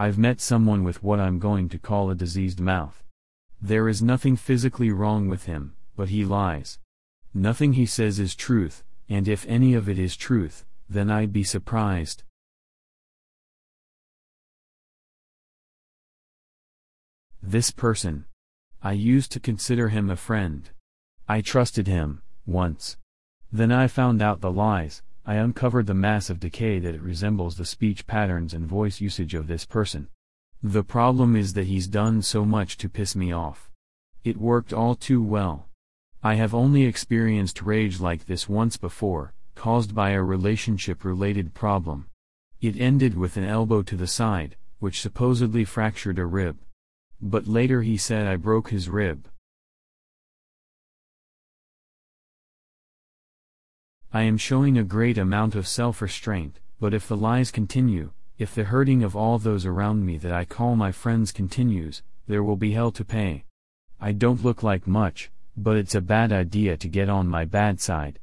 I've met someone with what I'm going to call a diseased mouth. There is nothing physically wrong with him, but he lies. Nothing he says is truth, and if any of it is truth, then I'd be surprised. This person. I used to consider him a friend. I trusted him, once. Then I found out the lies, I uncovered the massive decay that it resembles the speech patterns and voice usage of this person. The problem is that he's done so much to piss me off. It worked all too well. I have only experienced rage like this once before, caused by a relationship-related problem. It ended with an elbow to the side, which supposedly fractured a rib. But later he said I broke his rib. I am showing a great amount of self-restraint, but if the lies continue, if the hurting of all those around me that I call my friends continues, there will be hell to pay. I don't look like much, but it's a bad idea to get on my bad side.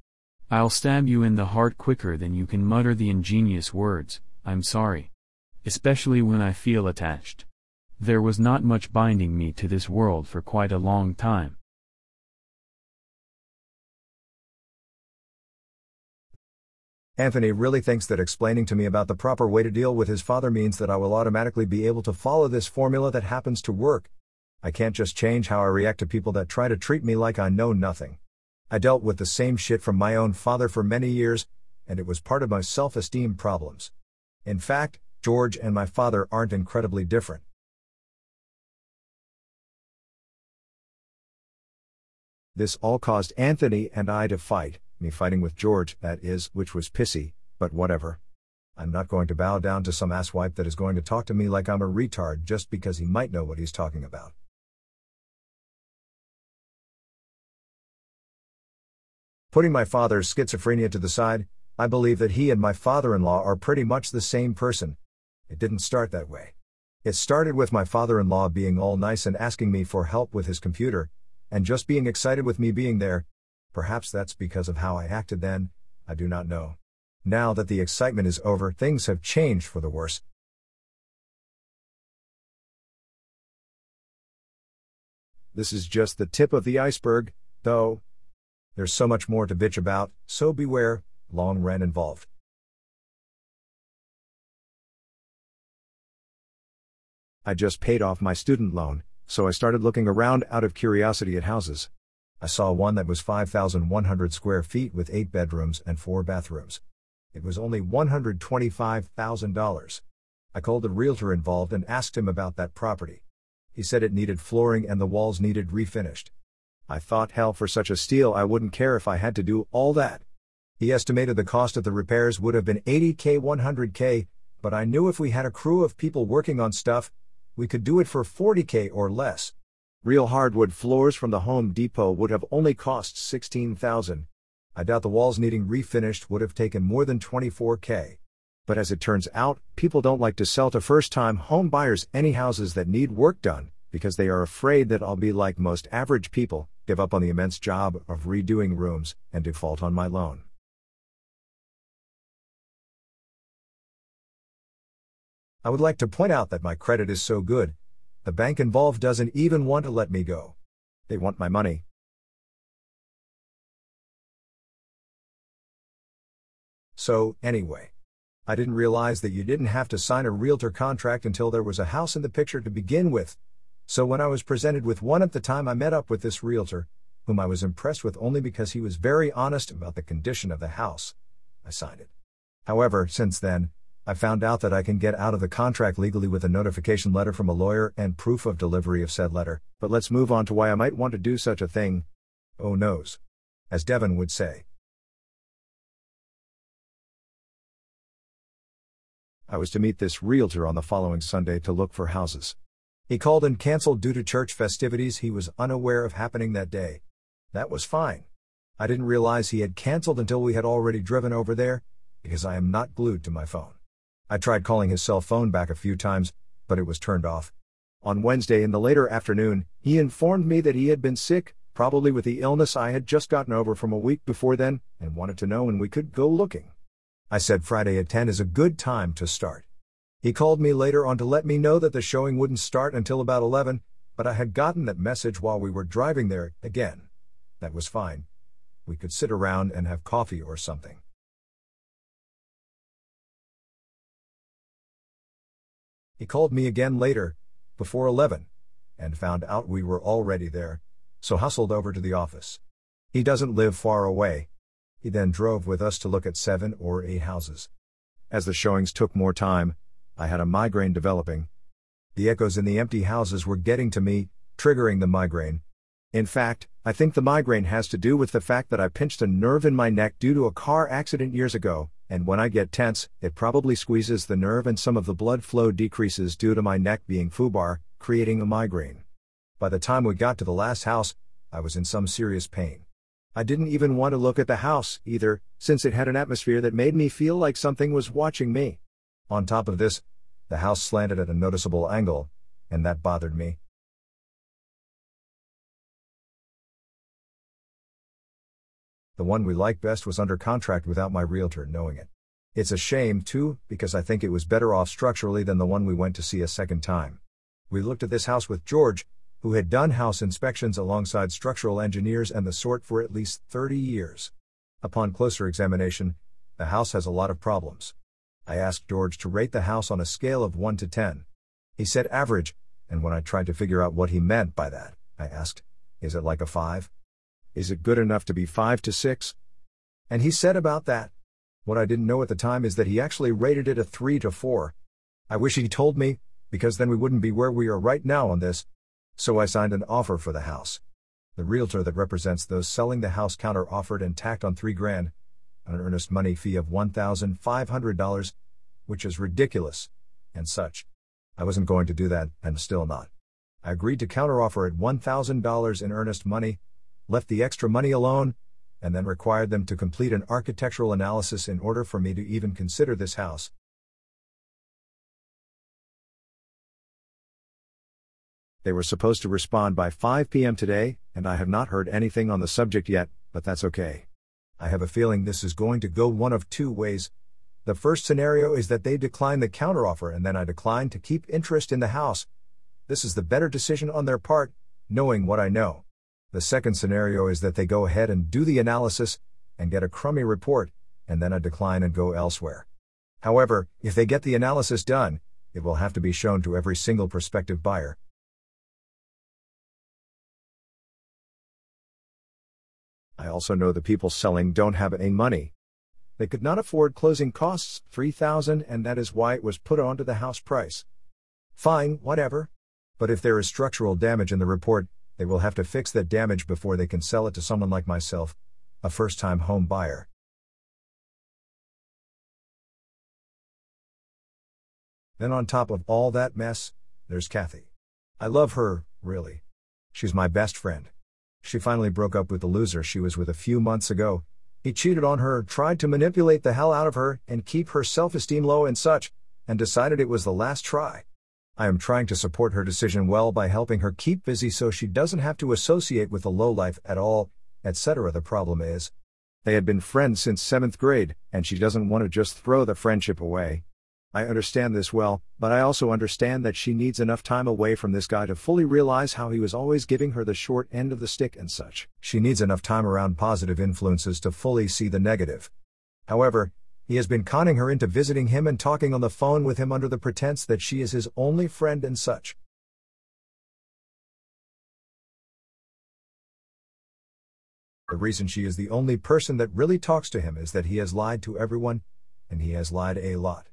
I'll stab you in the heart quicker than you can mutter the ingenious words, I'm sorry. Especially when I feel attached. There was not much binding me to this world for quite a long time. Anthony really thinks that explaining to me about the proper way to deal with his father means that I will automatically be able to follow this formula that happens to work. I can't just change how I react to people that try to treat me like I know nothing. I dealt with the same shit from my own father for many years, and it was part of my self esteem problems. In fact, George and my father aren't incredibly different. This all caused Anthony and I to fight, me fighting with George, that is, which was pissy, but whatever. I'm not going to bow down to some asswipe that is going to talk to me like I'm a retard just because he might know what he's talking about. Putting my father's schizophrenia to the side, I believe that he and my father in law are pretty much the same person. It didn't start that way. It started with my father in law being all nice and asking me for help with his computer, and just being excited with me being there, Perhaps that's because of how I acted then, I do not know. Now that the excitement is over, things have changed for the worse. This is just the tip of the iceberg, though. There's so much more to bitch about, so beware, long rent involved. I just paid off my student loan, so I started looking around out of curiosity at houses. I saw one that was 5,100 square feet with 8 bedrooms and 4 bathrooms. It was only $125,000. I called the realtor involved and asked him about that property. He said it needed flooring and the walls needed refinished. I thought hell for such a steal I wouldn't care if I had to do all that. He estimated the cost of the repairs would have been 80k 100k, but I knew if we had a crew of people working on stuff, we could do it for 40k or less. Real hardwood floors from the Home Depot would have only cost 16,000. I doubt the walls needing refinished would have taken more than 24k. But as it turns out, people don't like to sell to first-time home buyers any houses that need work done because they are afraid that I'll be like most average people, give up on the immense job of redoing rooms and default on my loan. I would like to point out that my credit is so good, the bank involved doesn't even want to let me go. They want my money. So, anyway. I didn't realize that you didn't have to sign a realtor contract until there was a house in the picture to begin with. So when I was presented with one at the time I met up with this realtor, whom I was impressed with only because he was very honest about the condition of the house, I signed it. However, since then, I found out that I can get out of the contract legally with a notification letter from a lawyer and proof of delivery of said letter, but let's move on to why I might want to do such a thing. Oh noes. As Devon would say. I was to meet this realtor on the following Sunday to look for houses. He called and canceled due to church festivities he was unaware of happening that day. That was fine. I didn't realize he had canceled until we had already driven over there, because I am not glued to my phone. I tried calling his cell phone back a few times, but it was turned off. On Wednesday in the later afternoon, he informed me that he had been sick, probably with the illness I had just gotten over from a week before then, and wanted to know when we could go looking. I said Friday at 10 is a good time to start. He called me later on to let me know that the showing wouldn't start until about 11, but I had gotten that message while we were driving there, again. That was fine. We could sit around and have coffee or something. He called me again later, before 11, and found out we were already there, so hustled over to the office. He doesn't live far away. He then drove with us to look at seven or eight houses. As the showings took more time, I had a migraine developing. The echoes in the empty houses were getting to me, triggering the migraine. In fact, I think the migraine has to do with the fact that I pinched a nerve in my neck due to a car accident years ago, and when I get tense, it probably squeezes the nerve and some of the blood flow decreases due to my neck being foobar, creating a migraine. By the time we got to the last house, I was in some serious pain. I didn't even want to look at the house, either, since it had an atmosphere that made me feel like something was watching me. On top of this, the house slanted at a noticeable angle, and that bothered me. The one we liked best was under contract without my realtor knowing it. It's a shame, too, because I think it was better off structurally than the one we went to see a second time. We looked at this house with George, who had done house inspections alongside structural engineers and the sort for at least 30 years. Upon closer examination, the house has a lot of problems. I asked George to rate the house on a scale of 1 to 10. He said average, and when I tried to figure out what he meant by that, I asked, Is it like a 5? Is it good enough to be 5 to 6? And he said about that. What I didn't know at the time is that he actually rated it a 3 to 4. I wish he told me, because then we wouldn't be where we are right now on this. So I signed an offer for the house. The realtor that represents those selling the house counter offered and tacked on 3 grand, an earnest money fee of $1,500, which is ridiculous, and such. I wasn't going to do that, and still not. I agreed to counteroffer at $1,000 in earnest money, left the extra money alone, and then required them to complete an architectural analysis in order for me to even consider this house. They were supposed to respond by 5 p.m. today, and I have not heard anything on the subject yet, but that's okay. I have a feeling this is going to go one of two ways. The first scenario is that they decline the counteroffer and then I decline to keep interest in the house. This is the better decision on their part, knowing what I know. The second scenario is that they go ahead and do the analysis and get a crummy report, and then a decline and go elsewhere. However, if they get the analysis done, it will have to be shown to every single prospective buyer. I also know the people selling don't have any money. They could not afford closing costs, 3000 and that is why it was put onto the house price. Fine, whatever. But if there is structural damage in the report, they will have to fix that damage before they can sell it to someone like myself, a first time home buyer. Then, on top of all that mess, there's Kathy. I love her, really. She's my best friend. She finally broke up with the loser she was with a few months ago. He cheated on her, tried to manipulate the hell out of her, and keep her self esteem low and such, and decided it was the last try. I am trying to support her decision well by helping her keep busy so she doesn't have to associate with the lowlife at all, etc. The problem is, they had been friends since 7th grade, and she doesn't want to just throw the friendship away. I understand this well, but I also understand that she needs enough time away from this guy to fully realize how he was always giving her the short end of the stick and such. She needs enough time around positive influences to fully see the negative. However, he has been conning her into visiting him and talking on the phone with him under the pretense that she is his only friend and such. The reason she is the only person that really talks to him is that he has lied to everyone, and he has lied a lot.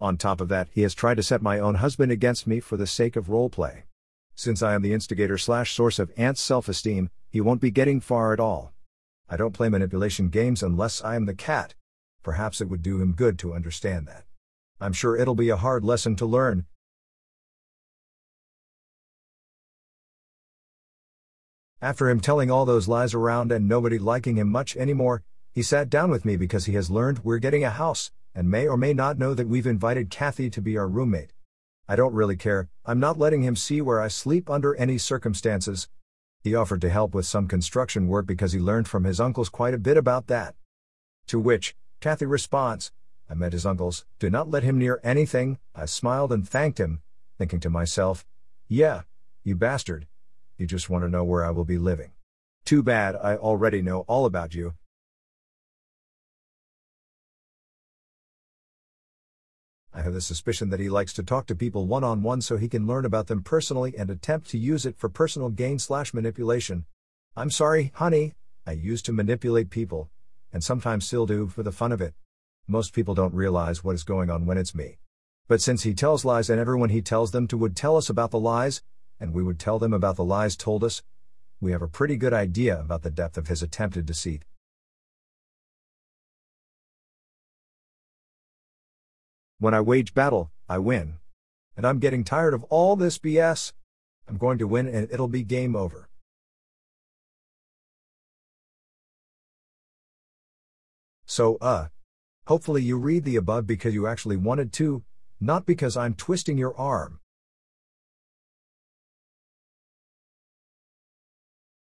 On top of that, he has tried to set my own husband against me for the sake of roleplay. Since I am the instigator slash source of Ant's self esteem, he won't be getting far at all. I don't play manipulation games unless I am the cat. Perhaps it would do him good to understand that. I'm sure it'll be a hard lesson to learn. After him telling all those lies around and nobody liking him much anymore, he sat down with me because he has learned we're getting a house, and may or may not know that we've invited Kathy to be our roommate. I don't really care, I'm not letting him see where I sleep under any circumstances. He offered to help with some construction work because he learned from his uncles quite a bit about that. To which, Kathy responds, I meant his uncle's, do not let him near anything. I smiled and thanked him, thinking to myself, yeah, you bastard. You just want to know where I will be living. Too bad I already know all about you. I have the suspicion that he likes to talk to people one on one so he can learn about them personally and attempt to use it for personal gain slash manipulation. I'm sorry, honey, I used to manipulate people, and sometimes still do for the fun of it. Most people don't realize what is going on when it's me. But since he tells lies and everyone he tells them to would tell us about the lies, and we would tell them about the lies told us, we have a pretty good idea about the depth of his attempted deceit. When I wage battle, I win. And I'm getting tired of all this BS. I'm going to win and it'll be game over. So, uh, hopefully you read the above because you actually wanted to, not because I'm twisting your arm.